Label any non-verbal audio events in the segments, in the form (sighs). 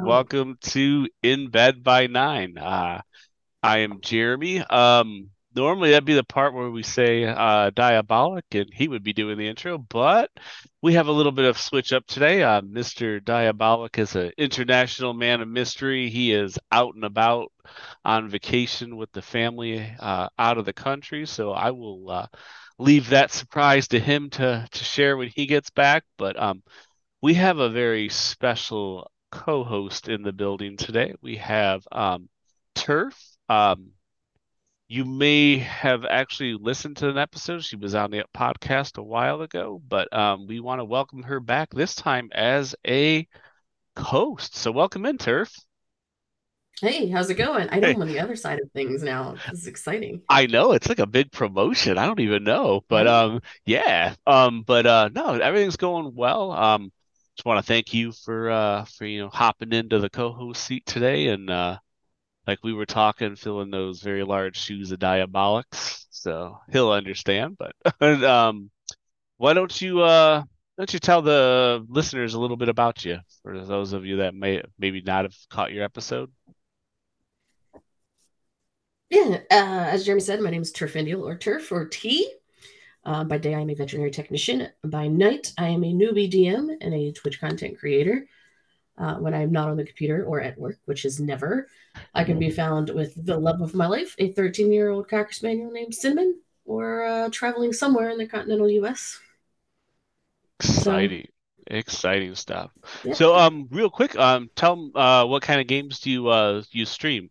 Welcome to In Bed by Nine. Uh, I am Jeremy. Um, normally that'd be the part where we say uh, diabolic and he would be doing the intro but we have a little bit of switch up today. Uh, mr diabolic is an international man of mystery. He is out and about on vacation with the family uh, out of the country. So i will uh, leave that surprise to him to to share when he gets back. But um, we have a very special co-host in the building today we have um, turf um, you may have actually listened to an episode. She was on the podcast a while ago, but um, we want to welcome her back this time as a host. So welcome in, Turf. Hey, how's it going? I know hey. I'm on the other side of things now. This is exciting. I know it's like a big promotion. I don't even know, but um, yeah, um, but uh, no, everything's going well. Um, just want to thank you for uh for you know hopping into the co-host seat today and uh like we were talking, filling those very large shoes of diabolics. So he'll understand. But (laughs) um, why don't you uh, don't you tell the listeners a little bit about you for those of you that may maybe not have caught your episode? Yeah, uh, as Jeremy said, my name is Turfindial or Turf or T. Uh, by day, I'm a veterinary technician. By night, I am a newbie DM and a Twitch content creator. Uh, when I'm not on the computer or at work, which is never. I can be found with the love of my life, a 13 year old Cocker Spaniel named Cinnamon, or uh, traveling somewhere in the continental U.S. Exciting, so, exciting stuff. Yeah. So, um, real quick, um, tell uh, what kind of games do you uh you stream?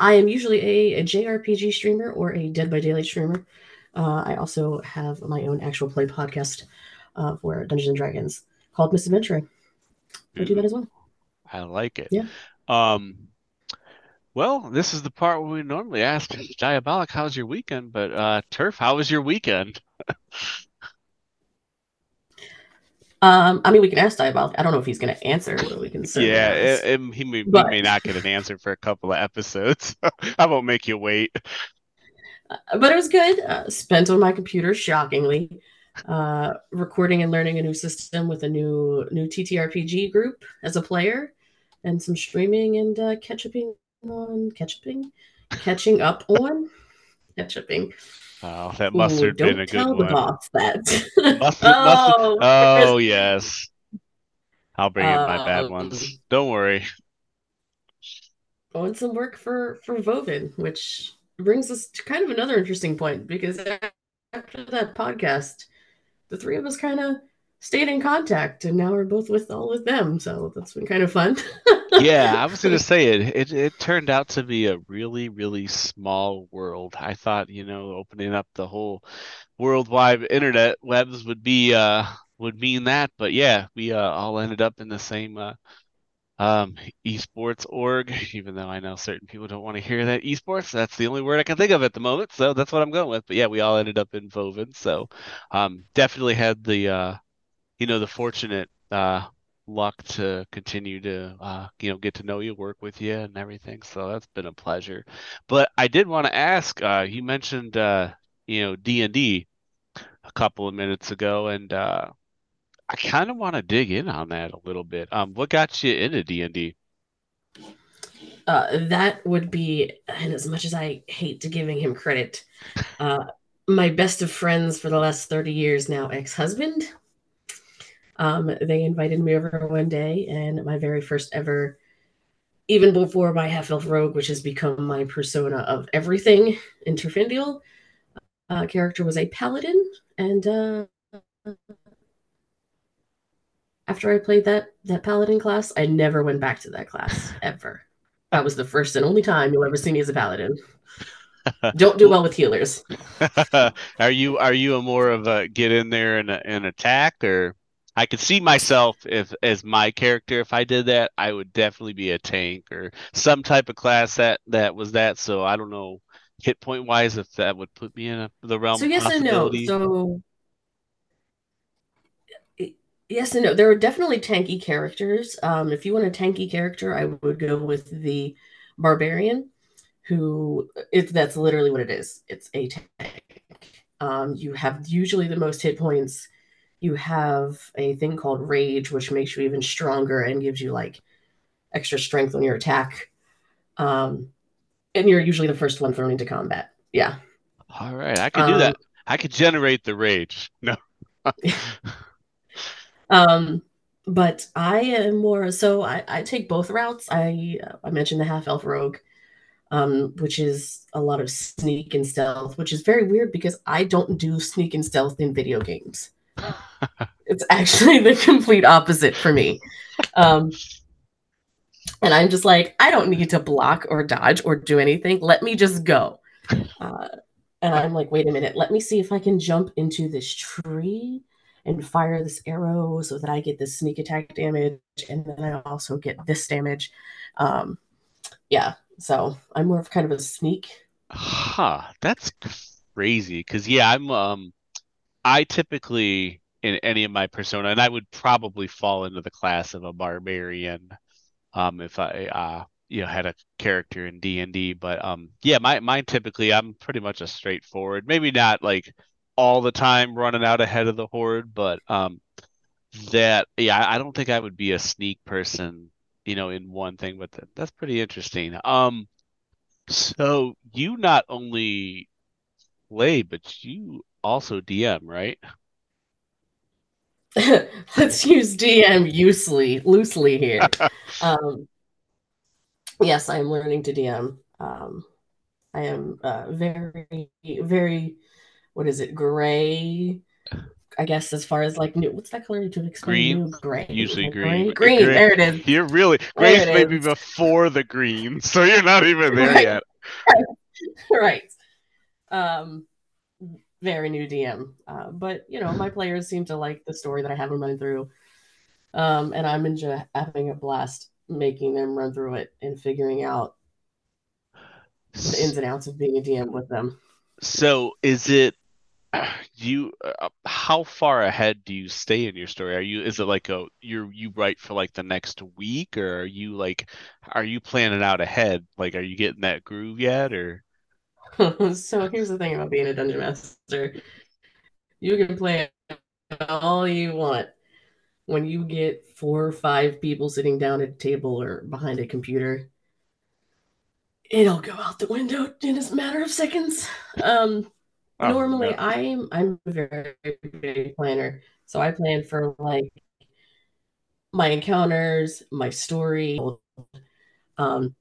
I am usually a, a JRPG streamer or a Dead by Daylight streamer. Uh, I also have my own actual play podcast uh, for Dungeons and Dragons called Misadventuring. I do that as well. I like it. Yeah. Um, well, this is the part where we normally ask Diabolic, how's your weekend? But uh, Turf, how was your weekend? (laughs) um, I mean, we can ask Diabolic. I don't know if he's going to answer, but we can. Yeah, it, it, he, may, but... may not get an answer for a couple of episodes. (laughs) I won't make you wait. Uh, but it was good. Uh, spent on my computer, shockingly uh, recording and learning a new system with a new new TTRPG group as a player, and some streaming and uh, catching on catching catching up on catching. Oh, that must have been a good one. Don't tell the boss that. (laughs) mustard, (laughs) oh, mustard. oh yes. I'll bring in my bad um, ones. Don't worry. Going some work for for Voven, which brings us to kind of another interesting point because after that podcast, the three of us kind of stayed in contact and now we're both with all with them so that's been kind of fun (laughs) yeah i was going (laughs) to say it, it it turned out to be a really really small world i thought you know opening up the whole worldwide internet webs would be uh would mean that but yeah we uh, all ended up in the same uh um, esports org, (laughs) even though I know certain people don't want to hear that esports. That's the only word I can think of at the moment. So that's what I'm going with. But yeah, we all ended up in Voven. So um, definitely had the, uh, you know, the fortunate uh, luck to continue to, uh, you know, get to know you, work with you and everything. So that's been a pleasure. But I did want to ask, uh, you mentioned, uh, you know, D&D a couple of minutes ago and, uh, I kind of want to dig in on that a little bit. Um, what got you into D and D? Uh, that would be, and as much as I hate to giving him credit, uh, my best of friends for the last thirty years now, ex husband. Um, they invited me over one day, and my very first ever, even before my half elf rogue, which has become my persona of everything in Turfindial, uh, character was a paladin, and uh, after I played that that paladin class, I never went back to that class ever. That was the first and only time you'll ever see me as a paladin. Don't do well with healers. (laughs) are you are you a more of a get in there and, and attack or I could see myself if as my character if I did that I would definitely be a tank or some type of class that that was that so I don't know hit point wise if that would put me in a, the realm so yes and no so yes and no there are definitely tanky characters um if you want a tanky character I would go with the barbarian who it, that's literally what it is. It's a tank. Um, you have usually the most hit points. You have a thing called rage, which makes you even stronger and gives you like extra strength on your attack. Um, and you're usually the first one thrown into combat. Yeah. All right, I can do um, that. I could generate the rage. (laughs) No. (laughs) um, but I am more so. I, I take both routes. I I mentioned the half elf rogue um, which is a lot of sneak and stealth, which is very weird because I don't do sneak and stealth in video games. It's actually the complete opposite for me. Um, and I'm just like, I don't need to block or dodge or do anything. Let me just go. Uh, and I'm like, wait a minute, let me see if I can jump into this tree and fire this arrow so that I get this sneak attack damage and then I also get this damage. Um, yeah, so I'm more of kind of a sneak. Huh, that's crazy. Because yeah, I'm um, I typically in any of my persona, and I would probably fall into the class of a barbarian, um, if I uh you know had a character in D and D. But um, yeah, my mine typically I'm pretty much a straightforward. Maybe not like all the time running out ahead of the horde, but um, that yeah, I don't think I would be a sneak person you know, in one thing, but that's pretty interesting. Um, so you not only play, but you also DM, right? (laughs) Let's use DM loosely, loosely here. (laughs) um, yes, I am learning to DM. Um, I am uh, very, very, what is it, gray I guess as far as like new, what's that color to explain? Green, new? gray. Usually green. Green. green. There it is. You're really gray's maybe is. before the green, so you're not even there right. yet. (laughs) right. Um, very new DM, uh, but you know my players seem to like the story that I have them running through, um, and I'm enjoying having a blast making them run through it and figuring out the ins and outs of being a DM with them. So, is it you uh, how far ahead do you stay in your story? Are you is it like a you're you write for like the next week or are you like are you planning out ahead? Like are you getting that groove yet or (laughs) so here's the thing about being a dungeon master. You can play all you want. When you get four or five people sitting down at a table or behind a computer it'll go out the window in a matter of seconds. Um Oh, Normally, I'm I'm a very big planner, so I plan for like my encounters, my story. Um,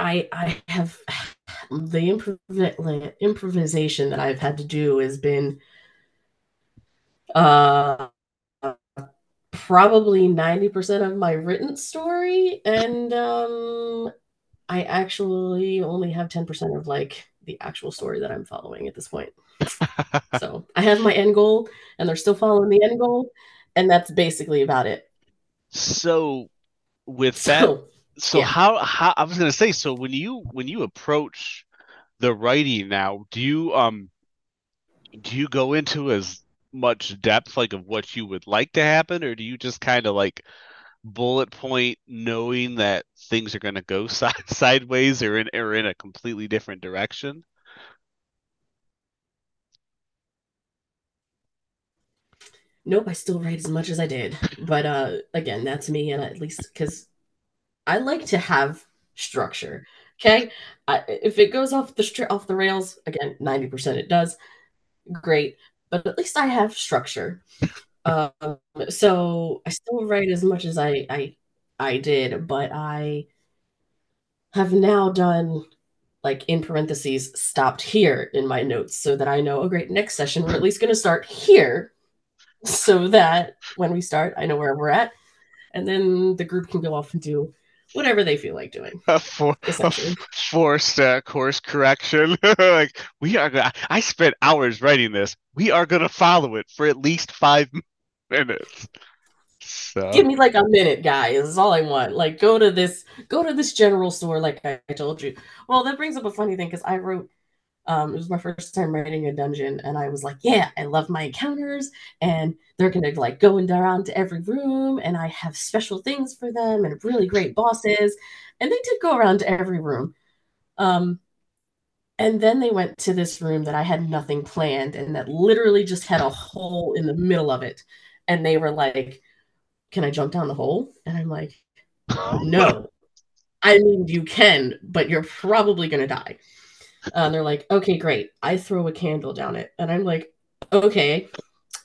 I I have (sighs) the improv- improvisation that I've had to do has been uh probably 90% of my written story and um I actually only have 10% of like the actual story that I'm following at this point. (laughs) so I have my end goal, and they're still following the end goal, and that's basically about it. So, with that, so yeah. how how I was gonna say, so when you when you approach the writing now, do you um do you go into as much depth like of what you would like to happen, or do you just kind of like bullet point knowing that things are going to go (laughs) side, sideways or in or in a completely different direction nope i still write as much as i did but uh again that's me and at least because i like to have structure okay I, if it goes off the off the rails again 90% it does great but at least i have structure (laughs) Um, so I still write as much as I I I did, but I have now done like in parentheses stopped here in my notes so that I know, oh great, next session we're at least going to start here so that when we start, I know where we're at. And then the group can go off and do whatever they feel like doing. A, for, a forced uh, course correction. (laughs) like we are gonna. I spent hours writing this. We are gonna follow it for at least five (laughs) minutes. So. Give me like a minute, guys. Is all I want. Like, go to this, go to this general store, like I, I told you. Well, that brings up a funny thing because I wrote. Um, it was my first time writing a dungeon, and I was like, "Yeah, I love my encounters, and they're gonna like go and around to every room, and I have special things for them, and really great bosses." And they did go around to every room. Um, and then they went to this room that I had nothing planned, and that literally just had a hole in the middle of it, and they were like can I jump down the hole? And I'm like, no. (laughs) I mean, you can, but you're probably going to die. Uh, and they're like, okay, great. I throw a candle down it. And I'm like, okay.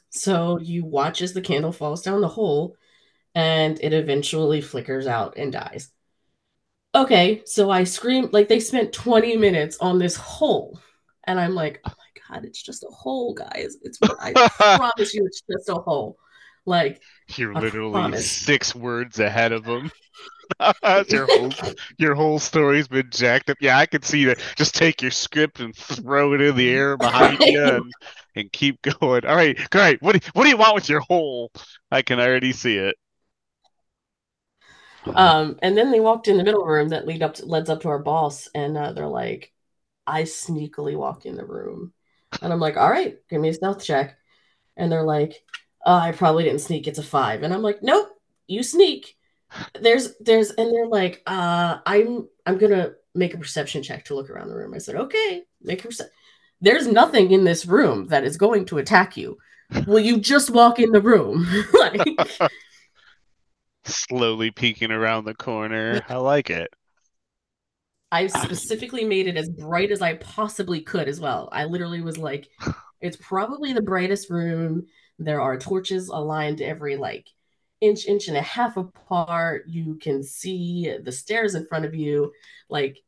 So you watch as the candle falls down the hole and it eventually flickers out and dies. Okay. So I scream, like, they spent 20 minutes on this hole. And I'm like, oh my God, it's just a hole, guys. It's, I (laughs) promise you, it's just a hole. Like you're literally six words ahead of them. (laughs) your whole your whole story's been jacked up. Yeah, I can see that. Just take your script and throw it in the air (laughs) behind you and, and keep going. All right, great. What do, what do you want with your whole? I can already see it. Um, and then they walked in the middle room that lead up to, leads up to our boss, and uh, they're like, I sneakily walk in the room, and I'm like, all right, give me a stealth check, and they're like, oh, I probably didn't sneak. It's a five. And I'm like, nope, you sneak. There's, there's, and they're like, uh, I'm, I'm gonna make a perception check to look around the room. I said, okay, make a perception. There's nothing in this room that is going to attack you. Will you just walk in the room? (laughs) like, Slowly peeking around the corner. I like it. I specifically made it as bright as I possibly could as well. I literally was like, it's probably the brightest room there are torches aligned every like inch, inch and a half apart. You can see the stairs in front of you. Like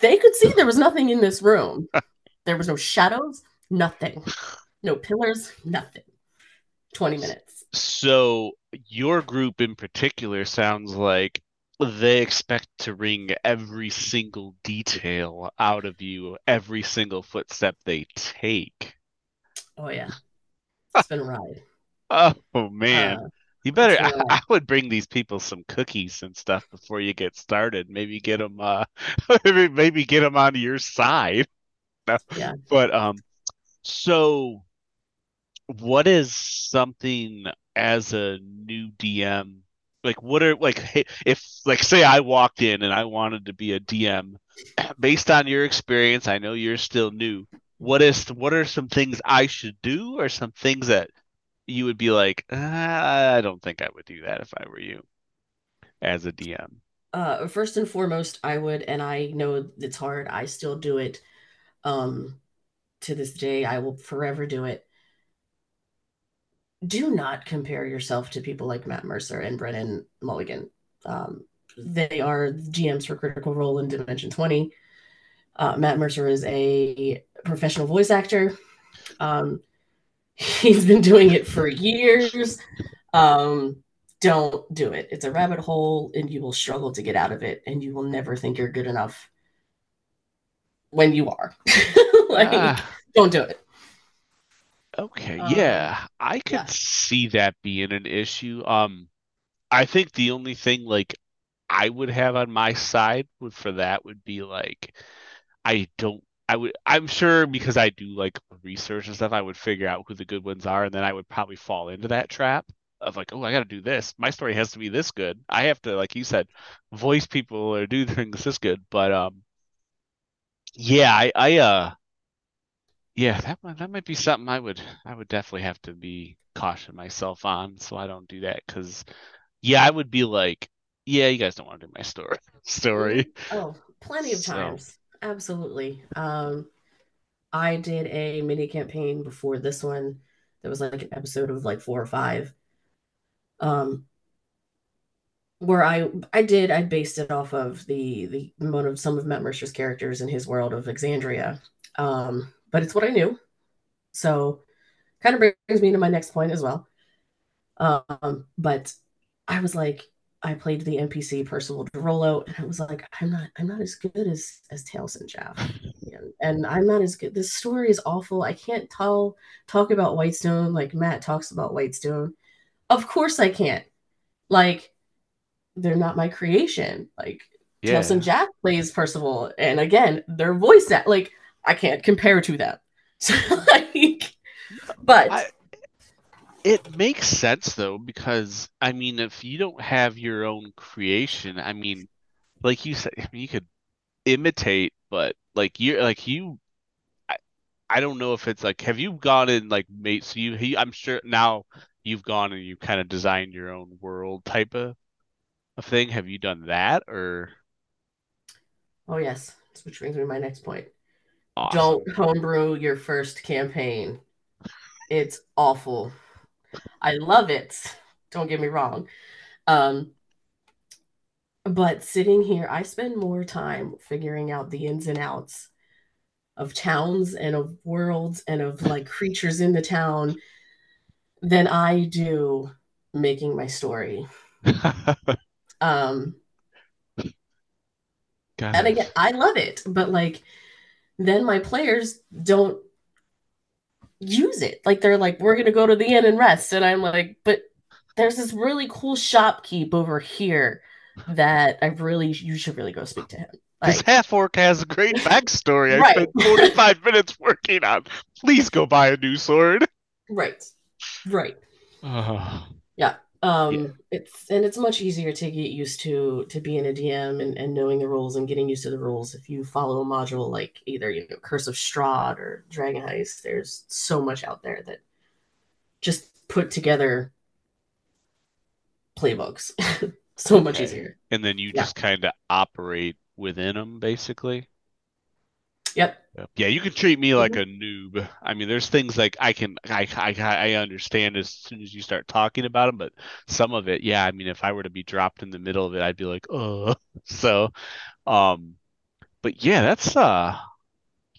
they could see there was nothing in this room. (laughs) there was no shadows, nothing. No pillars, nothing. 20 minutes. So your group in particular sounds like they expect to wring every single detail out of you, every single footstep they take. Oh yeah. (laughs) It's been a ride. Oh man. Uh, you better. I, (laughs) I, would bring these people some cookies and stuff before you get started. Maybe get them. Uh, (laughs) maybe, get them onto your side. No. Yeah. But um, so what is something as a new DM? Like, what are like if like say I walked in and I wanted to be a DM, (clears throat) based on your experience, I know you're still new what is what are some things I should do, or some things that you would be like, ah, I don't think I would do that if I were you as a DM? Uh, first and foremost, I would, and I know it's hard. I still do it. Um, to this day, I will forever do it. Do not compare yourself to people like Matt Mercer and Brennan Mulligan. Um, they are GMs for Critical Role in Dimension 20. Uh, Matt Mercer is a professional voice actor. Um, he's been doing it for years. Um, don't do it. It's a rabbit hole and you will struggle to get out of it and you will never think you're good enough when you are. (laughs) like, ah. don't do it. Okay, um, yeah. I could yeah. see that being an issue. Um I think the only thing like I would have on my side would for that would be like I don't I would I'm sure because I do like research and stuff, I would figure out who the good ones are, and then I would probably fall into that trap of like, oh, I got to do this. My story has to be this good. I have to, like you said, voice people or do (laughs) things this good. But um, yeah, I, I uh, yeah, that might, that might be something I would I would definitely have to be caution myself on, so I don't do that. Because yeah, I would be like, yeah, you guys don't want to do my story (laughs) story. Oh, plenty of so. times absolutely. Um, I did a mini campaign before this one that was like an episode of like four or five. Um, where I I did I based it off of the the one of some of Matt Mercer's characters in his world of Exandria, um, but it's what I knew, so kind of brings me to my next point as well. Um, but I was like, I played the NPC Percival de Rolo, and I was like, I'm not I'm not as good as as Taliesin Jaffe, and, and I'm not as good. This story is awful. I can't tell talk about Whitestone like Matt talks about Whitestone. Of course I can't. Like they're not my creation. Like yeah. and Jaffe plays Percival, and again, their voice that like I can't compare to that. (laughs) So like, but I, it makes sense though because I mean, if you don't have your own creation, I mean, like you said, I mean, you could imitate, but like you're like you, I, I don't know if it's like, have you gone and like made so you? He, I'm sure now you've gone and you kind of designed your own world type of a thing. Have you done that or? Oh yes, which brings me to my next point. Awesome. Don't homebrew your first campaign. It's awful. I love it. Don't get me wrong. Um, but sitting here, I spend more time figuring out the ins and outs of towns and of worlds and of like creatures in the town than I do making my story. (laughs) Um, and again, I love it, but like, then my players don't use it. Like they're like, we're gonna go to the inn and rest, and I'm like, but there's this really cool shopkeep over here that I really you should really go speak to him. Like, this half orc has a great (laughs) backstory. I right. spent 45 minutes working on. Please go buy a new sword. Right. Right. Uh, yeah. Um, yeah. it's and it's much easier to get used to to being a DM and, and knowing the rules and getting used to the rules if you follow a module like either you know Curse of Strahd or Dragon Heist. There's so much out there that just put together playbooks (laughs) so okay. much easier. And then you yeah. just kind of operate within them, basically. Yep. Yeah, you can treat me like mm-hmm. a noob. I mean, there's things like I can I, I I understand as soon as you start talking about them, but some of it, yeah. I mean, if I were to be dropped in the middle of it, I'd be like, oh. (laughs) So, um, but yeah, that's uh,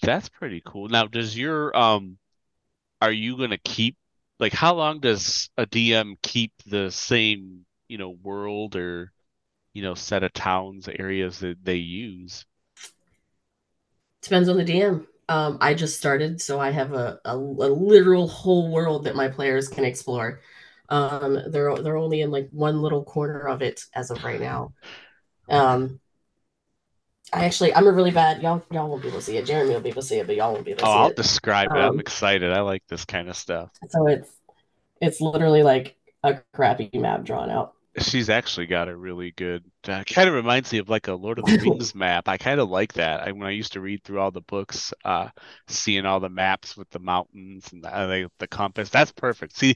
that's pretty cool. Now, does your um, are you gonna keep like how long does a DM keep the same you know world or you know set of towns areas that they use? Depends on the DM. Um, I just started, so I have a, a, a, literal whole world that my players can explore. Um, they're they're only in like one little corner of it as of right now. Um, I actually I'm a really bad y'all y'all won't be able to see it. Jeremy will be able to see it, but y'all won't be able to oh, see I'll it. describe it. I'm um, excited. I like this kind of stuff. So it's it's literally like a crappy map drawn out she's actually got a really good uh, kind of reminds me of like a lord of the (laughs) rings map. I kind of like that. I, when i used to read through all the books uh seeing all the maps with the mountains and the, uh, the compass that's perfect. See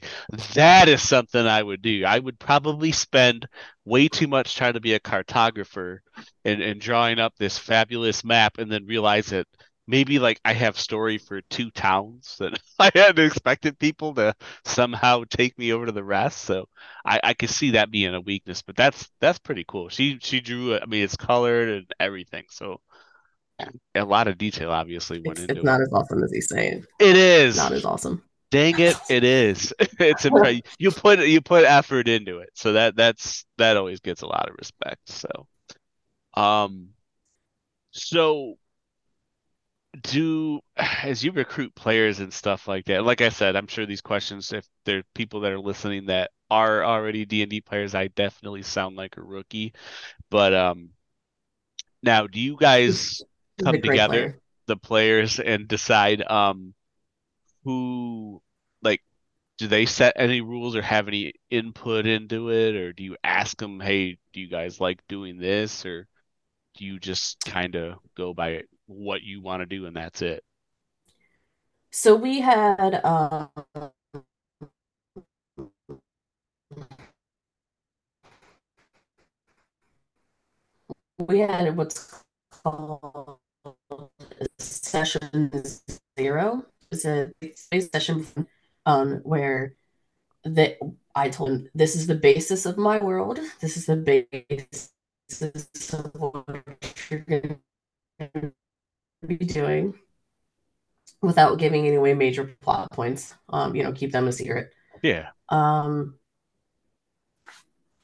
that is something i would do. I would probably spend way too much trying to be a cartographer and, and drawing up this fabulous map and then realize that maybe like I have story for two towns that (laughs) I hadn't expected people to somehow take me over to the rest. So I, I could see that being a weakness, but that's that's pretty cool. She she drew I mean it's colored and everything. So a lot of detail obviously went it's, into it's it. not as awesome as he's saying. It is not as awesome. Dang it, (laughs) it is. (laughs) it's impressive. You put you put effort into it. So that that's that always gets a lot of respect. So um so do as you recruit players and stuff like that like i said i'm sure these questions if there are people that are listening that are already d&d players i definitely sound like a rookie. But um now do you guys come together player. the players and decide um who like do they set any rules or have any input into it? Or do you ask them hey do you guys like doing this? Or do you just kind of go by what you want to do and that's it so we had uh, we had what's called session zero it's a space session um, where that I told him this is the basis of my world. This is the basis of what you're going to be doing without giving away major plot points. Um, you know, keep them a secret. Yeah. Um,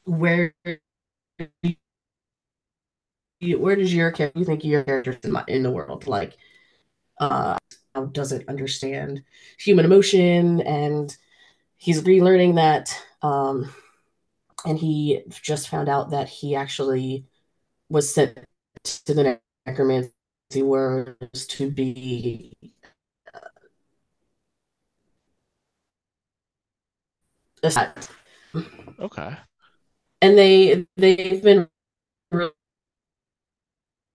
where where does your character you think your character in, in the world like uh doesn't understand human emotion and he's relearning that um and he just found out that he actually was sent to the necromancy words to be uh, okay and they they've been really,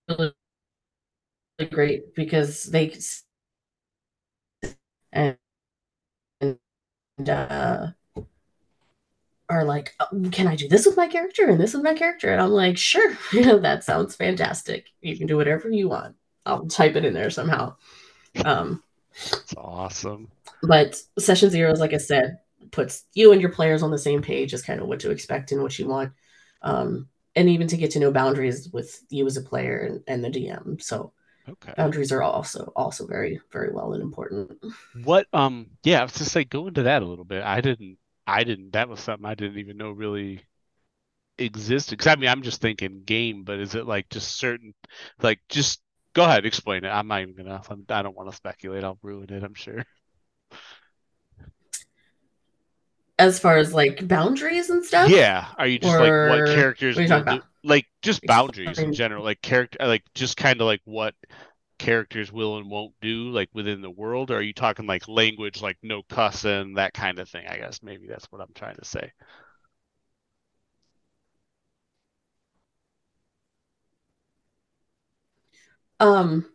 really great because they and, and uh, are like, oh, can I do this with my character and this with my character? And I'm like, sure, you (laughs) know, that sounds fantastic. You can do whatever you want. I'll type it in there somehow. Um, That's awesome. But session zero, like I said, puts you and your players on the same page as kind of what to expect and what you want. Um, and even to get to know boundaries with you as a player and, and the DM. So okay. boundaries are also also very, very well and important. What um yeah, I was just like go into that a little bit. I didn't I didn't that was something I didn't even know really existed. Cause I mean I'm just thinking game, but is it like just certain like just go ahead, explain it. I'm not even gonna I don't want to speculate, I'll ruin it, I'm sure. as far as like boundaries and stuff. Yeah. Are you just Or- like what characters what are you will talking do- like just boundaries in general, like character like just kind of like what characters will and won't do like within the world, or are you talking like language like no cussing, that kind of thing, I guess maybe that's what I'm trying to say. Um,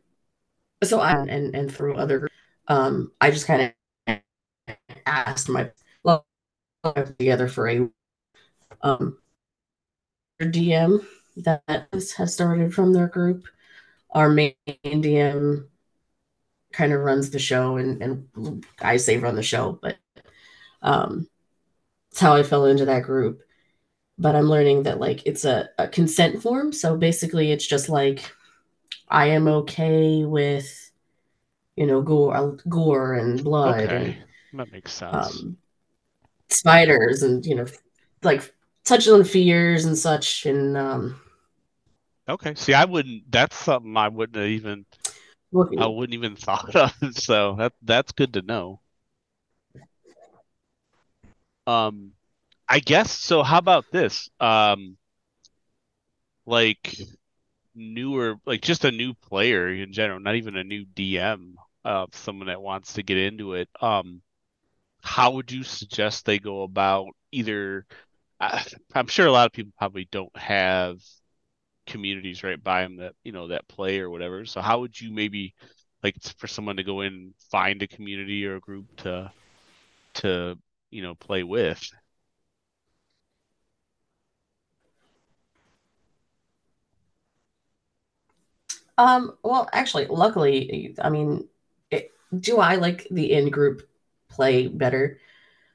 so I and and through other, um, I just kind of asked my well together for a um DM that has started from their group. Our main DM kind of runs the show, and and I say run the show, but um, it's how I fell into that group. But I'm learning that like it's a, a consent form, so basically it's just like I am okay with, you know, gore, gore and blood Okay. That makes sense. um, spiders and you know, like touching on fears and such. And um, Okay. See, I wouldn't that's something I wouldn't have even looking, I wouldn't even thought of. (laughs) So that that's good to know. Um, I guess so. How about this? Um, like newer, like just a new player in general, not even a new DM, uh, someone that wants to get into it. Um, how would you suggest they go about either? I, I'm sure a lot of people probably don't have communities right by them that you know that play or whatever. So how would you maybe like for someone to go in and find a community or a group to to you know play with? Um, well, actually, luckily, I mean, it, do I like the in group play better?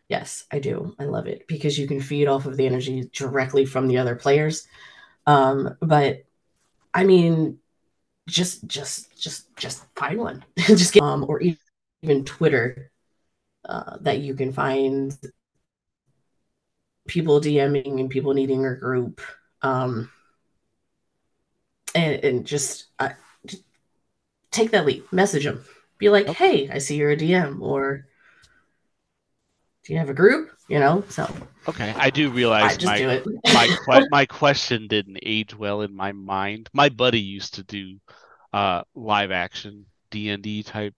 Yes, I do. I love it because you can feed off of the energy directly from the other players. Um, but I mean, just just just just find one. (laughs) just get um or even Twitter uh, that you can find people DMing and people needing a group. Um, and, and just, uh, just take that leap, message them, be like, Okay. "Hey, I see you're a DM," or "Do you have a group?" You know, so Okay, I do realize just my do my (laughs) que- my question didn't age well in my mind. My buddy used to do uh live action D&D type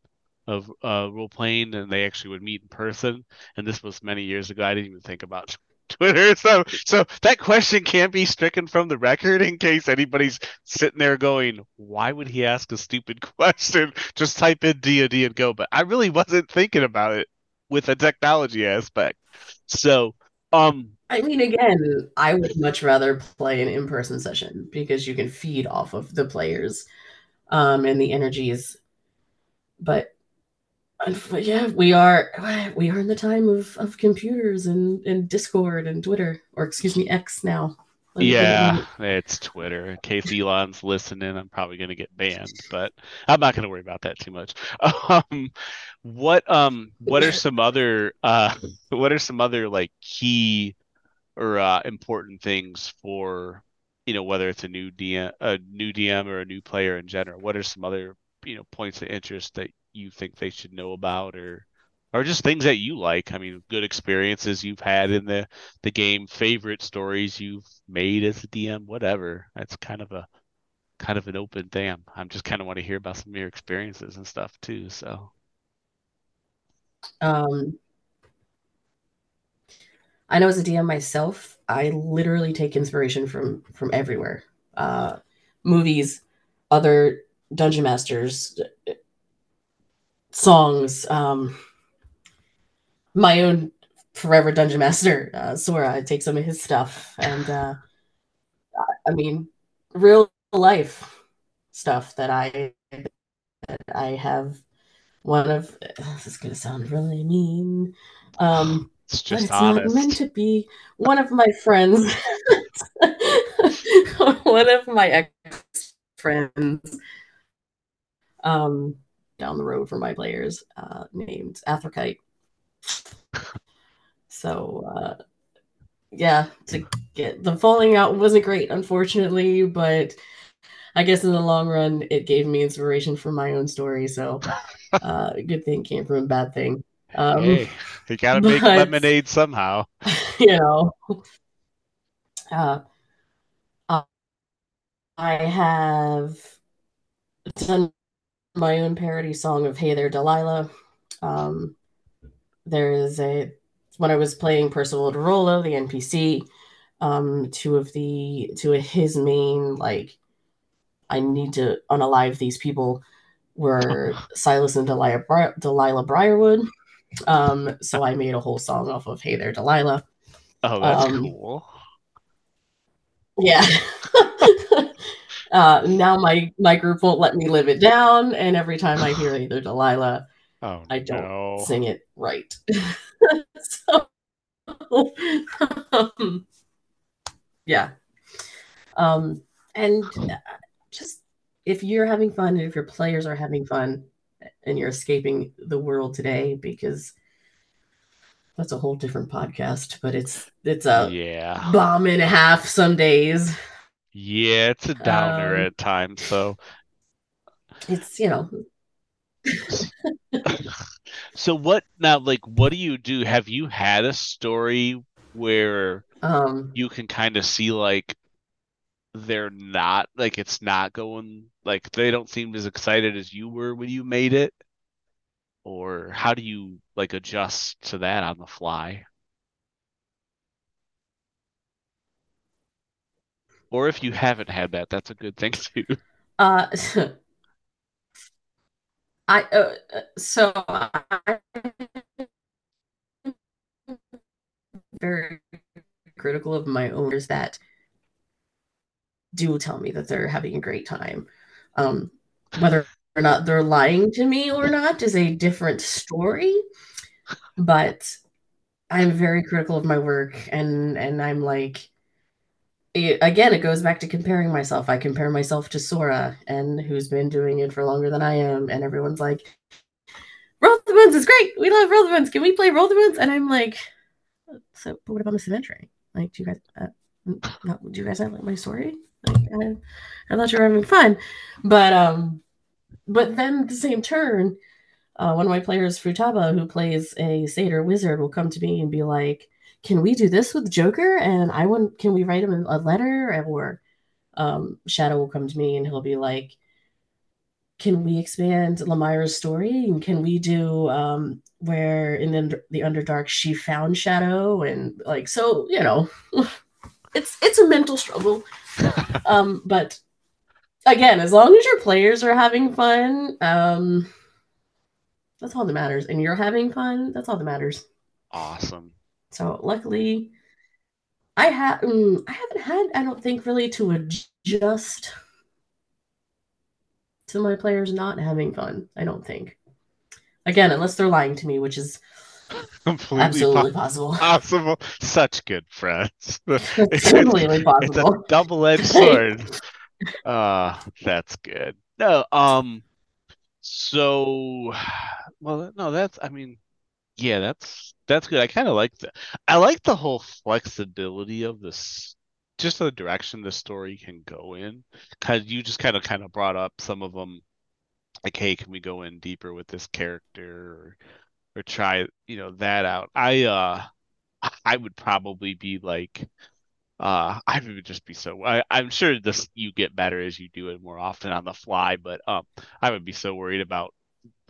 of uh role playing and they actually would meet in person and this was many years ago. I didn't even think about Twitter. So so that question can't be stricken from the record in case anybody's sitting there going, "Why would he ask a stupid (laughs) question? Just type in D&D go." But I really wasn't thinking about it with the technology aspect. So, um I mean, again, I would much rather play an in-person session because you can feed off of the players um, and the energies. But yeah, we are (sighs) we are in the time of, of computers and, and Discord and Twitter, or excuse me, X now. Yeah, it's Twitter. In case Elon's listening, I'm probably gonna get banned, but I'm not gonna worry about that too much. (laughs) Um, what um what are some other uh (laughs) what are some other like key or uh, important things for you know whether it's a new DM a new DM or a new player in general? What are some other you know points of interest that you think they should know about or or just things that you like. I mean, good experiences you've had in the the game, favorite stories you've made as a DM, whatever. That's kind of a kind of an open thing. I'm just kind of want to hear about some of your experiences and stuff too. So, um, I know as a DM myself, I literally take inspiration from from everywhere. Uh, movies, other dungeon masters, songs, um, my own forever dungeon master, uh, Sora. I take some of his stuff, and uh, I mean, real life stuff that I that I have. One of this is gonna sound really mean. Um, (sighs) it's just it's honest. not meant to be. One of my friends, (laughs) one of my ex friends, um, down the road for my players, uh, named Athrokite. (laughs) so, uh, yeah, to get the falling out wasn't great, unfortunately, but I guess in the long run, it gave me inspiration for my own story. So, (laughs) uh, good thing came from a bad thing. Um, hey, you gotta make but- lemonade somehow. (laughs) you know, uh, uh, I have done my own parody song of "Hey There, Delilah." Um, there is a when I was playing Percival de Rolo, the NPC. Um, two of the two of his main like, I need to unalive these people were (laughs) Sylas and Delilah Bri- Delilah Briarwood. Um, so I made a whole song off of "Hey There, Delilah." Oh, that's Um, cool. Yeah. (laughs) uh, now my my group won't let me live it down, and every time I hear either Delilah, (sighs) Oh I don't no. sing it right. (laughs) so, (laughs) um, yeah. Um, and uh, just if you're having fun, and if your players are having fun, and you're escaping the world today, because that's a whole different podcast. But it's it's a Yeah. bomb and a half some days. Yeah, it's a downer Um, at times. So, It's you know (laughs) so what now? Like, what do you do? Have you had a story where um you can kind of see like they're not like it's not going like they don't seem as excited as you were when you made it? Or how do you like adjust to that on the fly? Or if you haven't had that, that's a good thing (laughs) too. uh (laughs) I uh, so I very critical of my owners that do tell me that they're having a great time. Um, whether or not they're lying to me or not is a different story, but I'm very critical of my work and and I'm like it, again it goes back to comparing myself. I compare myself to Sora and who's been doing it for longer than I am and everyone's like Roll the Bones is great. We love Roll the Bones. Can we play Roll the Bones? And I'm like, so but what about Misadventuring? Like, do you guys, uh, no, do you guys not like my story? Like, I, I thought you were having fun, but um, but then the same turn, uh, one of my players, Futaba, who plays a satyr wizard, will come to me and be like, "Can we do this with Joker?" And I want, can we write him a letter? Or um, Shadow will come to me and he'll be like, "Can we expand Lamira's story? And can we do um, where in the, the Underdark she found Shadow?" And like, so you know, (laughs) it's it's a mental struggle. (laughs) um, but again, as long as your players are having fun, um, that's all that matters. And you're having fun, that's all that matters. Awesome. So luckily, I have mm, I haven't had I don't think really to adjust to my players not having fun. I don't think. Again, unless they're lying to me, which is Completely absolutely po- possible. (laughs) possible. Such good friends. (laughs) (laughs) It's completely It's a possible. double-edged sword. Uh, that's good. No, um, so, (sighs) well, no, that's, I mean, yeah, that's that's good. I kind of like the, I like the whole flexibility of this, just the direction the story can go in. Because you just kind of kind of brought up some of them, like, hey, can we go in deeper with this character or or try, you know, that out? I uh, (laughs) I would probably be like. Uh, I would just be so. I, I'm sure this you get better as you do it more often on the fly, but um, I would be so worried about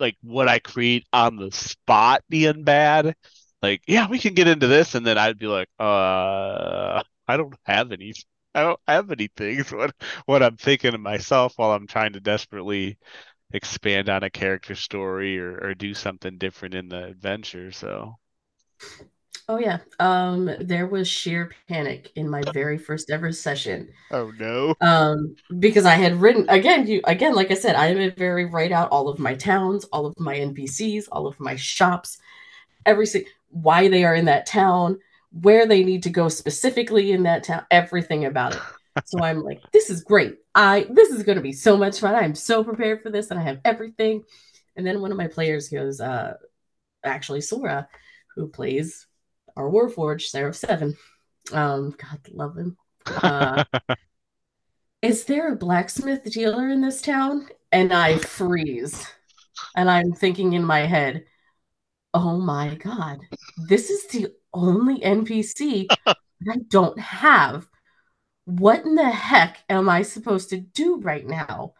like what I create on the spot being bad. Like, yeah, we can get into this, and then I'd be like, uh, I don't have any. I don't have anything. Is (laughs) what what I'm thinking to myself while I'm trying to desperately expand on a character story or or do something different in the adventure. So, Oh yeah. Um, there was sheer panic in my very first ever session. oh no. Um, because I had written again, you again, like I said, I am a very write out all of my towns, all of my NPCs, all of my shops, every si- why they are in that town, where they need to go specifically in that town, everything about it. (laughs) So I'm like, this is great. I this is going to be so much fun. I'm so prepared for this, and I have everything. And then one of my players goes, uh, actually Sora, who plays our Warforged Seraph Seven. Um, God love him. Uh, (laughs) is there a blacksmith dealer in this town? And I freeze. And I'm thinking in my head, oh my God, this is the only NPC I don't have. What in the heck am I supposed to do right now?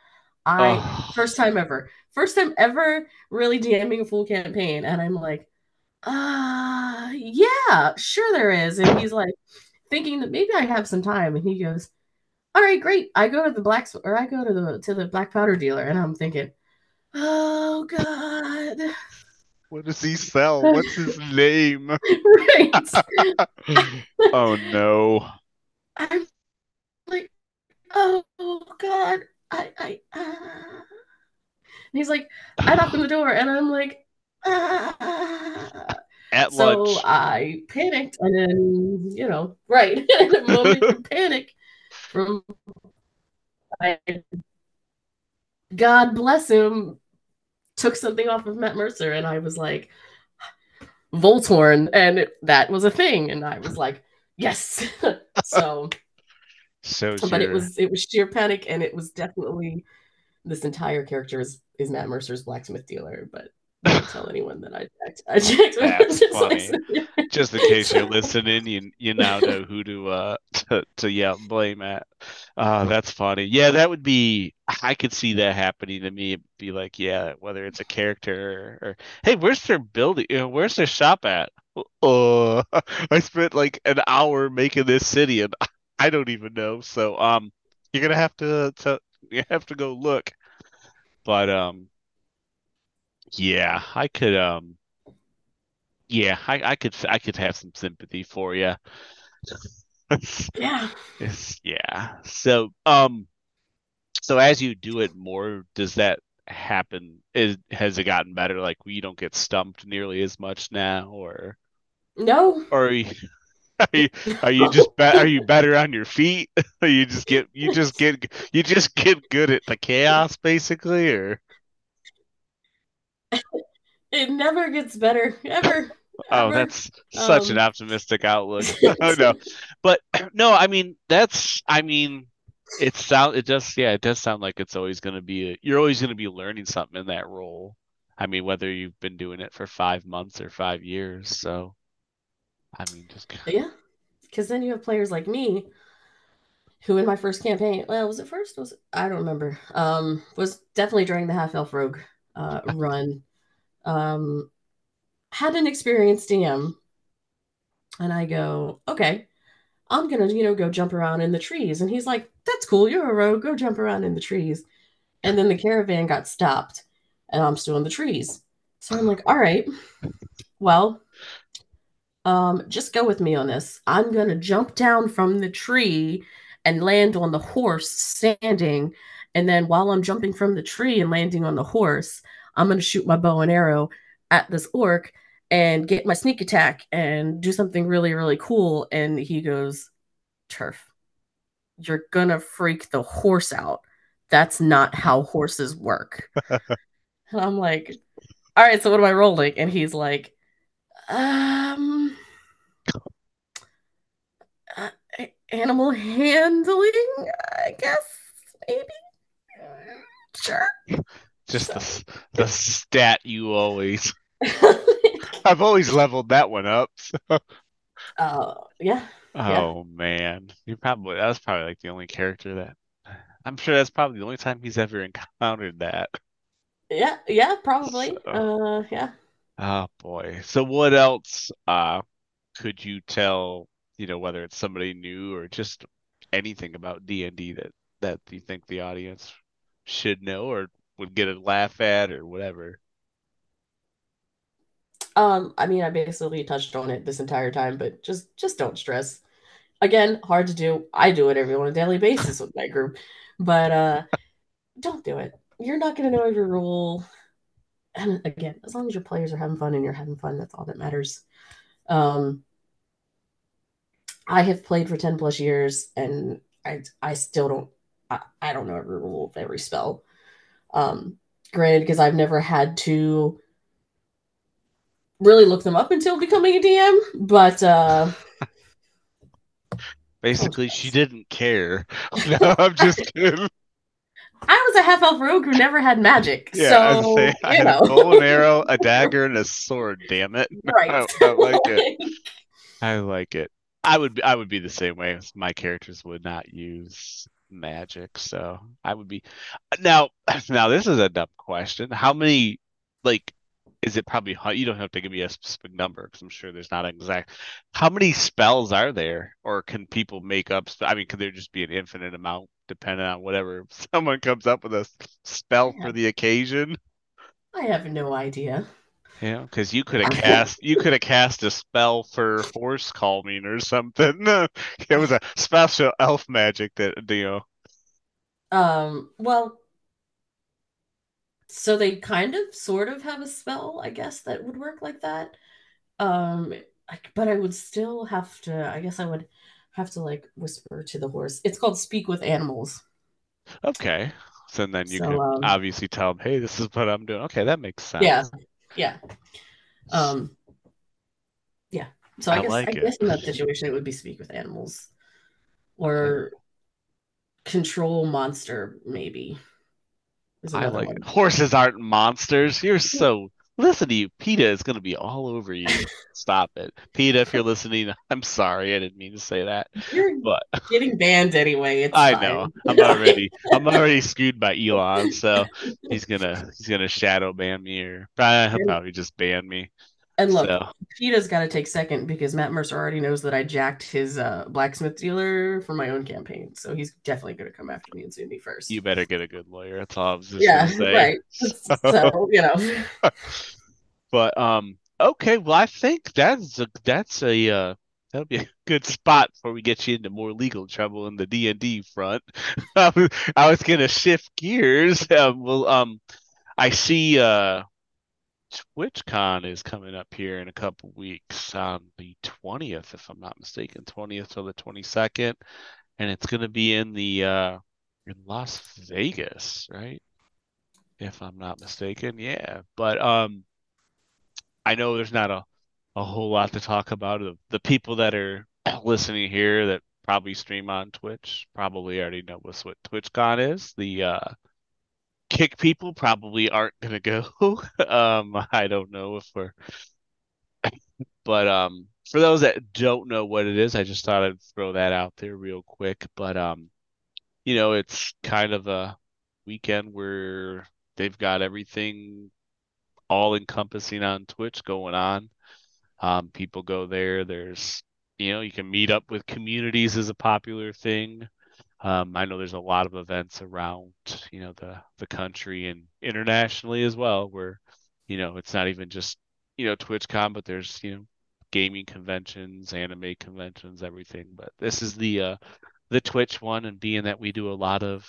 I, Oh. first time ever, first time ever really DMing a full campaign. And I'm like, uh, yeah, sure there is. And he's like, thinking that maybe I have some time. And he goes, all right, great. I go to the black or I go to the to the black powder dealer, and I'm thinking, oh god, What does he sell? What's his (laughs) name? right? (laughs) Oh no. I'm like, oh god, I I. Uh... And he's like, I knock on the door, and I'm like, ah. (laughs) At So lunch. I panicked, and then you know, right (laughs) in a moment of (laughs) panic from I, God bless him, took something off of Matt Mercer, and I was like, (sighs) Voltorn, and it, that was a thing, and I was like, yes. so, So but it was it was sheer panic, and it was definitely this entire character is, is Matt Mercer's blacksmith dealer, but. Don't tell anyone that I checked. I checked. That's It's funny. like- just in case you're (laughs) listening, you you now know who to uh (laughs) to, to yell and blame at. Uh that's funny. Yeah, that would be I could see that happening to me. It'd be like, yeah, whether it's a character or, or hey, where's their building? You know, where's their shop at? Uh, (laughs) I spent like an hour making this city and I don't even know. So um you're gonna have to to you have to go look. But um yeah, I could um yeah, I, I could I could have some sympathy for you. Yeah. (laughs) It's, yeah. So um so as you do it more, does that happen? Is has it gotten better? Like we don't get stumped nearly as much now, or No. or are you (laughs) are you, are you just be, are you better on your feet? (laughs) You just get you just get you just get good at the chaos basically, or It never gets better. Ever. Oh, Ever. that's such an Um, optimistic outlook. (laughs) (laughs) Oh no. But (clears throat) no, I mean that's I mean it sound it does yeah, it does sound like it's always gonna be a, you're always gonna be learning something in that role. I mean, whether you've been doing it for five months or five years, so I mean just Yeah. Because then you have players like me who in my first campaign, well, was it first? Was it, I don't remember. Um, was definitely during the half elf rogue uh (laughs) run. Um had an experienced DM and I go, okay, I'm gonna, you know, go jump around in the trees. And he's like, That's cool, you're a rogue, go jump around in the trees. And then the caravan got stopped and I'm still in the trees. So I'm like, all right, well, um, just go with me on this. I'm gonna jump down from the tree and land on the horse standing. And then while I'm jumping from the tree and landing on the horse, I'm gonna shoot my bow and arrow at this orc and get my sneak attack and do something really, really cool. And he goes, Turf, you're gonna freak the horse out. That's not how horses work. (laughs) and I'm like, all right, so what am I rolling? And he's like, um, uh, animal handling, I guess, maybe. Sure. (laughs) Just so. the, the stat you always. (laughs) I've always leveled that one up. So. Uh, yeah. Oh yeah. man, you probably that was probably like the only character that I'm sure that's probably the only time he's ever encountered that. Yeah, yeah, probably. So, uh, yeah. Oh boy. So what else uh could you tell, you know, whether it's somebody new or just anything about D&D that that you think the audience should know or would get a laugh at or whatever? Um, I mean, I basically touched on it this entire time, but just just don't stress. Again, hard to do. I do it every on a daily basis with my group, but uh, don't do it. You're not going to know every rule. And again, as long as your players are having fun and you're having fun, that's all that matters. Um, I have played for ten plus years, and I I still don't I, I don't know every rule of every spell. Um, granted, because I've never had to really look them up until becoming a DM, but uh (laughs) basically she didn't care. (laughs) no, I'm just (laughs) kidding. I was a half elf rogue who never had magic. Yeah, so, I had know. a bow and arrow, a dagger, and a sword, damn it. Right. I, I like it. I like it. I would be I would be the same way. My characters would not use magic, so I would be now (laughs) now this is a dumb question. How many like is it probably you don't have to give me a specific number because I'm sure there's not an exact. How many spells are there, or can people make up? I mean, could there just be an infinite amount depending on whatever (laughs) someone comes up with a spell for the occasion? I have no idea. Yeah, because you could have cast you could have cast a spell for horse calming or something. (laughs) it was a special elf magic that you know. Um. Well, so they kind of sort of have a spell, I guess, that would work like that. Um, but I would still have to. I guess I would have to like whisper to the horse. It's called speak with animals. Okay. So then you so, can um, obviously tell them, "Hey, this is what I'm doing." Okay, that makes sense. Yeah, yeah, um, yeah. So I, I guess like I guess in that situation it would be speak with animals, or control monster maybe. I like one. horses aren't monsters. You're so listen to you. PETA is gonna be all over you. Stop it. PETA, if you're listening, I'm sorry. I didn't mean to say that. You're but getting banned anyway. It's I fine. know. I'm already (laughs) I'm already screwed by Elon, so he's gonna he's gonna shadow ban me or uh, he'll probably just ban me. And look, so. PETA's got to take second because Matt Mercer already knows that I jacked his uh, blacksmith dealer for my own campaign. So he's definitely going to come after me and sue me first. You better get a good lawyer. That's all I was just yeah, right. so, (laughs) you know. but, um, okay. Well, I think that's a, that's a, uh, that'll be a good spot before we get you into more legal trouble in the D and D front. (laughs) I was gonna shift gears. (laughs) Um, well, um, I see. Uh, TwitchCon is coming up here in a couple weeks on the 20th, if I'm not mistaken, 20th to the 22nd, and it's going to be in the uh, in Las Vegas, right? If I'm not mistaken, yeah. But um, I know there's not a a whole lot to talk about. The, the people that are (clears throat) listening here that probably stream on Twitch probably already know what TwitchCon is. The uh, kick people probably aren't gonna go. (laughs) um, I don't know if we're, but um, for those that don't know what it is, I just thought I'd throw that out there real quick. But um, you know, it's kind of a weekend where they've got everything all encompassing on Twitch going on. Um, people go there. There's, you know, you can meet up with communities is a popular thing. Um, I know there's a lot of events around, you know, the the country and internationally as well, where, you know, it's not even just, you know, TwitchCon, but there's, you know, gaming conventions, anime conventions, everything. But this is the uh, the Twitch one, and being that we do a lot of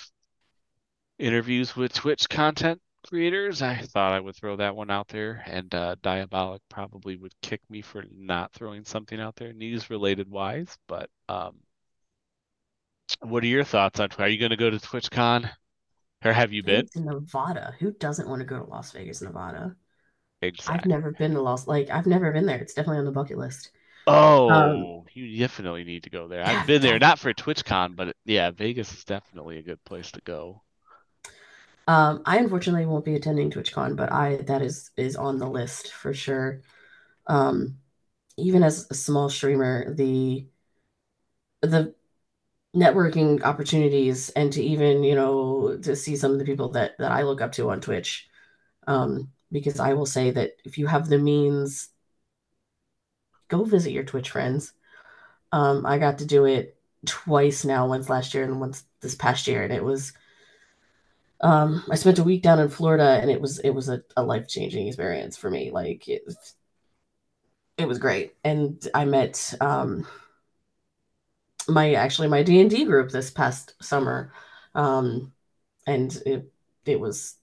interviews with Twitch content creators. I thought I would throw that one out there, and uh, Diabolic probably would kick me for not throwing something out there news related wise. But um, what are your thoughts on? Are you going to go to TwitchCon, or have you been? To Nevada. Who doesn't want to go to Las Vegas, Nevada? Exactly. I've never been to Las. Like I've never been there. It's definitely on the bucket list. Oh, um, you definitely need to go there. I've been there, not for TwitchCon, but yeah, Vegas is definitely a good place to go. Um, I unfortunately won't be attending TwitchCon, but I that is is on the list for sure. Um, even as a small streamer, the the networking opportunities and to even, you know, to see some of the people that that I look up to on Twitch. Um, because I will say that if you have the means, go visit your Twitch friends. Um, I got to do it twice now, once last year and once this past year, and it was um, I spent a week down in Florida, and it was it was a, a life changing experience for me. Like it, it was great, and I met um, my actually my D and D group this past summer, um, and it it was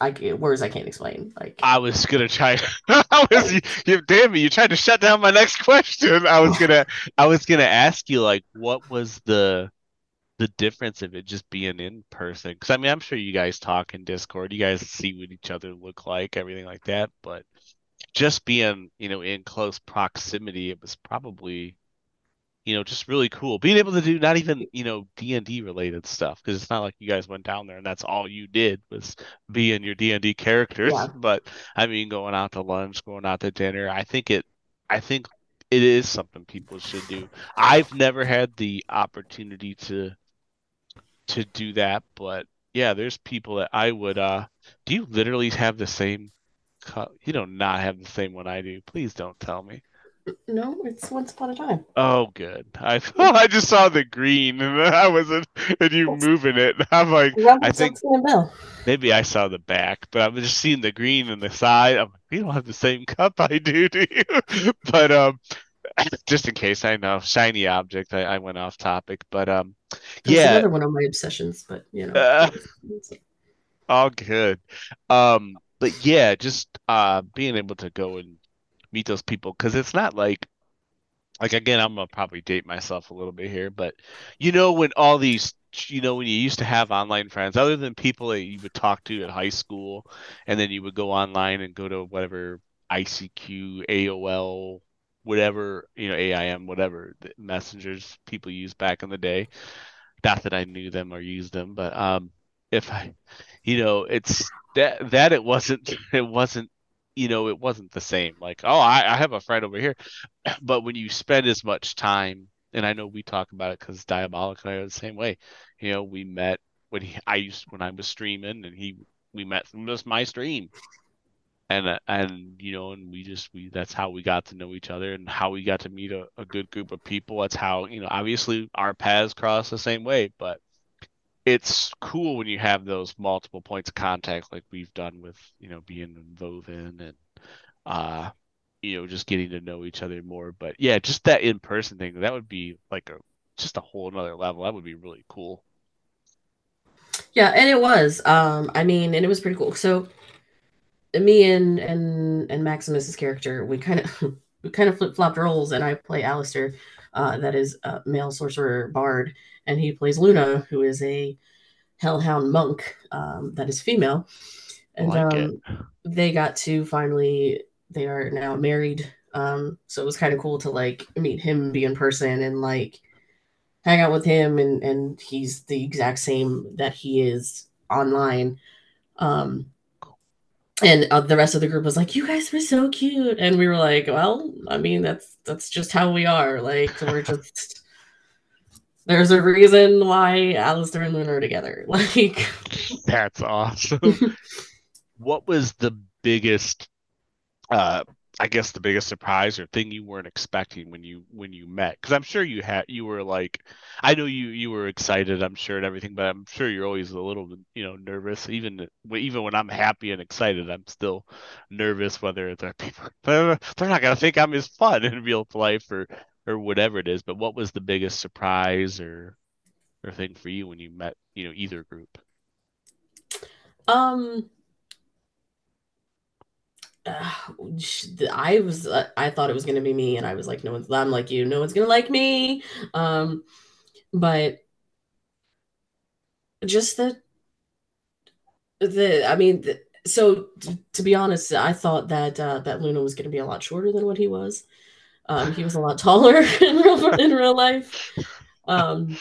I words I can't explain. Like I was gonna try. (laughs) I was, you, you, damn it! You tried to shut down my next question. I was gonna, I was gonna ask you like, what was the, the difference of it just being in person? Because I mean, I'm sure you guys talk in Discord. You guys see what each other look like, everything like that. But just being, you know, in close proximity, it was probably, you know, just really cool. Being able to do not even, you know, D and D related stuff because it's not like you guys went down there and that's all you did was be in your D and D characters. Yeah. (laughs) But I mean, going out to lunch, going out to dinner, I think it, I think it is something people should do. I've never had the opportunity to, to do that, but yeah, there's people that I would. uh Do you literally have the same? You don't not have the same one I do. Please don't tell me. No, it's once upon a time. Oh, good. I (laughs) I just saw the green and I wasn't, and you moving it. (laughs) I'm like, Robert I think- maybe I saw the back, but I'm just seeing the green and the side. I'm like, you don't have the same cup I do, do you? (laughs) But um, (clears throat) just in case I know, shiny object. I, I went off topic, but um, That's yeah. another one of my obsessions, but you know. Uh, All good. Um, but yeah, just uh being able to go and meet those people because it's not like like again, I'm gonna probably date myself a little bit here, but you know when all these you know when you used to have online friends other than people that you would talk to at high school and then you would go online and go to whatever ICQ, AOL, whatever, you know, AIM, whatever the messengers people used back in the day. Not that I knew them or used them, but um if I you know it's that that it wasn't (laughs) it wasn't you know it wasn't the same. Like oh I, I have a friend over here (clears throat) but when you spend as much time and I know we talk about it because Diabolic and I are the same way you know we met when he I used when I was streaming and he we met from just my stream. And uh, and you know and we just we that's how we got to know each other and how we got to meet a, a good group of people. That's how you know obviously our paths cross the same way but it's cool when you have those multiple points of contact like we've done with you know being involved in and uh you know just getting to know each other more but yeah just that in person thing that would be like a just a whole another level that would be really cool Yeah, and it was. Um, I mean, and it was pretty cool. So me and and and Maximus's character, we kind of (laughs) we kind of flip flopped roles, and I play Alistair, uh, that is a male sorcerer bard, and he plays Luna, who is a hellhound monk, um, that is female. And like um, they got to finally they are now married. Um, so it was kind of cool to like meet him, be in person, and like hang out with him and and he's the exact same that he is online um and uh, the rest of the group was like you guys were so cute. And we were like well i mean that's that's just how we are. Like we're just (laughs) there's a reason why Alistair and Luna are together. (laughs) Like That's awesome. (laughs) what was the biggest uh I guess the biggest surprise or thing you weren't expecting when you when you met? Because I'm sure you had you were like I know you you were excited, I'm sure and everything, but I'm sure you're always a little you know nervous. Even even when I'm happy and excited, I'm still nervous whether the people (laughs) they're, they're not gonna think I'm as fun in real life or or whatever it is. But what was the biggest surprise or or thing for you when you met you know either group? Um, uh, I was I thought it was gonna be me, and I was like, no one's. I'm like you. No one's gonna like me. Um, but just the the I mean, the, so t- to be honest, I thought that uh, that Luna was gonna be a lot shorter than what he was. Um, he was a lot taller (laughs) in real in real life. Um,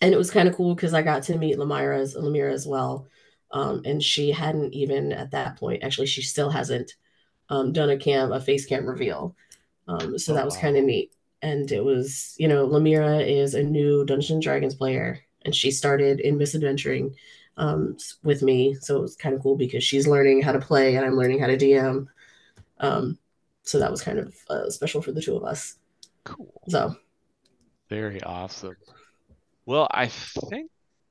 and it was kind of cool because I got to meet Lamira as Lemira as well. Um, and she hadn't even at that point, actually, she still hasn't um, done a cam, a face cam reveal. Um, so Oh, that was wow. kind of neat. And it was, you know, Lamira is a new Dungeons and Dragons player, and she started in Misadventuring um, with me. So it was kind of cool because she's learning how to play, and I'm learning how to DM. Um, so that was kind of uh, special for the two of us. Cool. So Very awesome. Well, I think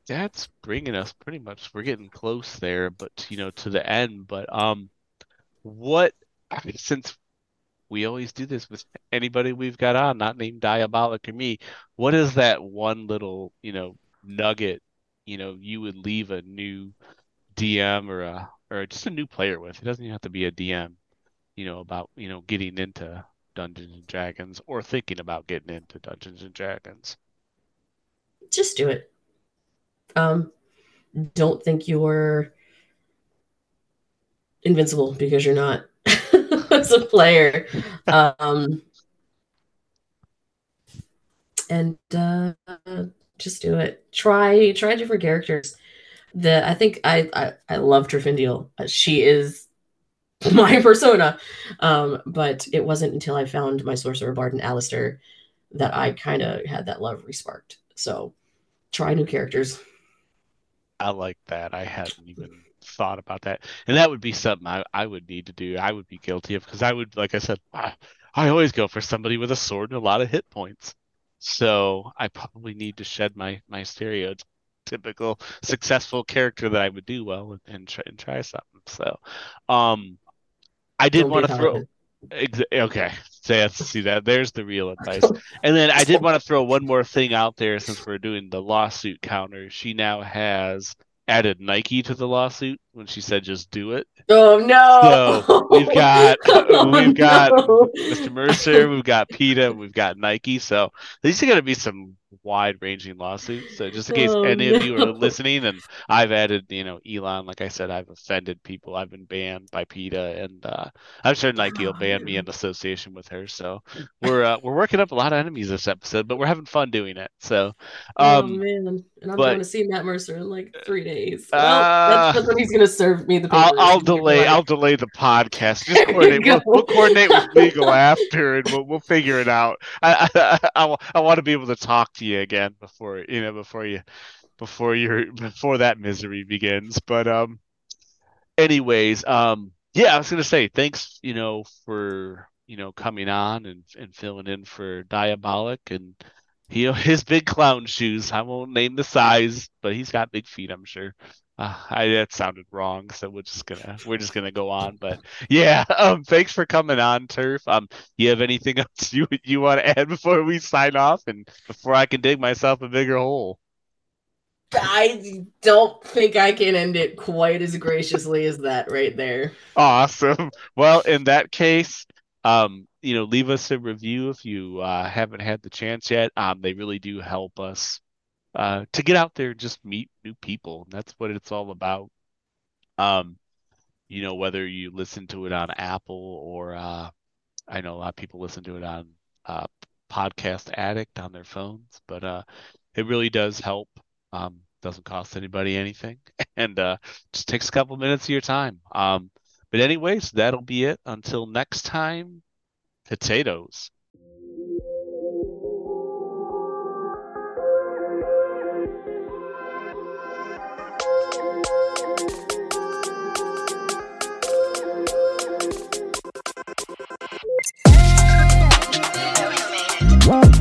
that's bringing us pretty much, we're getting close there, but you know, to the end. But um, what, since we always do this with anybody we've got on, not named Diabolic or me, what is that one little, you know, nugget, you know, you would leave a new DM or a or just a new player with? It doesn't even have to be a DM, you know, about, you know, getting into Dungeons and Dragons or thinking about getting into Dungeons and Dragons. just do it. Um, don't think you're invincible because you're not (laughs) as a player. Um, and uh, just do it. Try try different characters. The I think I I, I love Turfindial. She is (laughs) my persona. Um, but it wasn't until I found my sorcerer bard and Alistair that I kind of had that love resparked. So try new characters. I like that. I hadn't even thought about that. And that would be something I, I would need to do. I would be guilty of because I would, like I said, I, I always go for somebody with a sword and a lot of hit points. So I probably need to shed my my stereotypical successful character that I would do well and, and try and try something. So um I did want to throw. Ex- Okay, so that's see that. There's the real advice. And then I did want to throw one more thing out there since we're doing the lawsuit counter. She now has added Nike to the lawsuit when she said just do it. Oh no! So, we've got- (laughs) Oh, (laughs) we've got no. Mr. Mercer, we've got PETA, we've got Nike. So these are going to be some wide-ranging lawsuits. So just in case Oh, any of you are listening, and I've added, you know, Elon. Like I said, I've offended people. I've been banned by PETA, and uh, I'm sure Nike will Oh, ban me in association with her. So we're uh, we're working up a lot of enemies this episode, but we're having fun doing it. So, oh um, man! And I'm but- going to see Matt Mercer in like three days. Well, Uh, that's, that's when he's going to serve me the. I'll. I'll He's gonna be delay. I'll delay the podcast. (laughs) Just coordinate. We'll, we'll coordinate with (laughs) legal after, and we'll we'll figure it out. I I, I, want to be able to talk to you again before you know before you before your before that misery begins. But um, anyways, um, yeah, I was gonna say thanks. You know for you know coming on and and filling in for Diabolic and. He, (laughs) his big clown shoes. I won't name the size, but he's got big feet, I'm sure. Uh, I that sounded wrong, so we're just gonna we're just gonna go on. But yeah, (laughs) um, thanks for coming on, Turf. Um, you have anything (laughs) else you you want to add before we sign off and before I can dig myself a bigger hole? I don't think I can end it quite as graciously as that right there. Awesome. Well, in that case, um, you know, leave us a review if you uh, haven't had the chance yet. Um, they really do help us uh, to get out there just meet new people. That's what it's all about. Um, you know, whether you listen to it on Apple or uh, I know a lot of people listen to it on uh, Podcast Addict on their phones, but uh, it really does help. Um, doesn't cost anybody anything, (laughs) and uh, just takes a couple minutes of your time. Um, but anyways, that'll be it. Until next time, potatoes. Bye.